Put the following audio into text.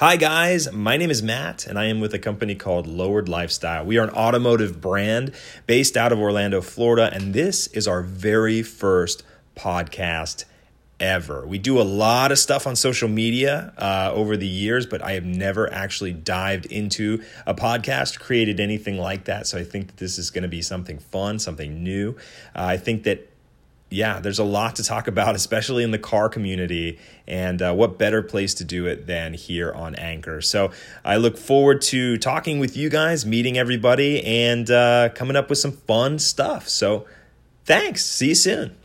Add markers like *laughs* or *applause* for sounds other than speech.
Hi, guys. My name is Matt, and I am with a company called Lowered Lifestyle. We are an automotive brand based out of Orlando, Florida, and this is our very first podcast ever. We do a lot of stuff on social media uh, over the years, but I have never actually dived into a podcast, created anything like that. So I think that this is going to be something fun, something new. Uh, I think that yeah, there's a lot to talk about, *laughs* especially in the car community. And uh, what better place to do it than here on Anchor? So I look forward to talking with you guys, meeting everybody, and uh, coming up with some fun stuff. So thanks. See you soon.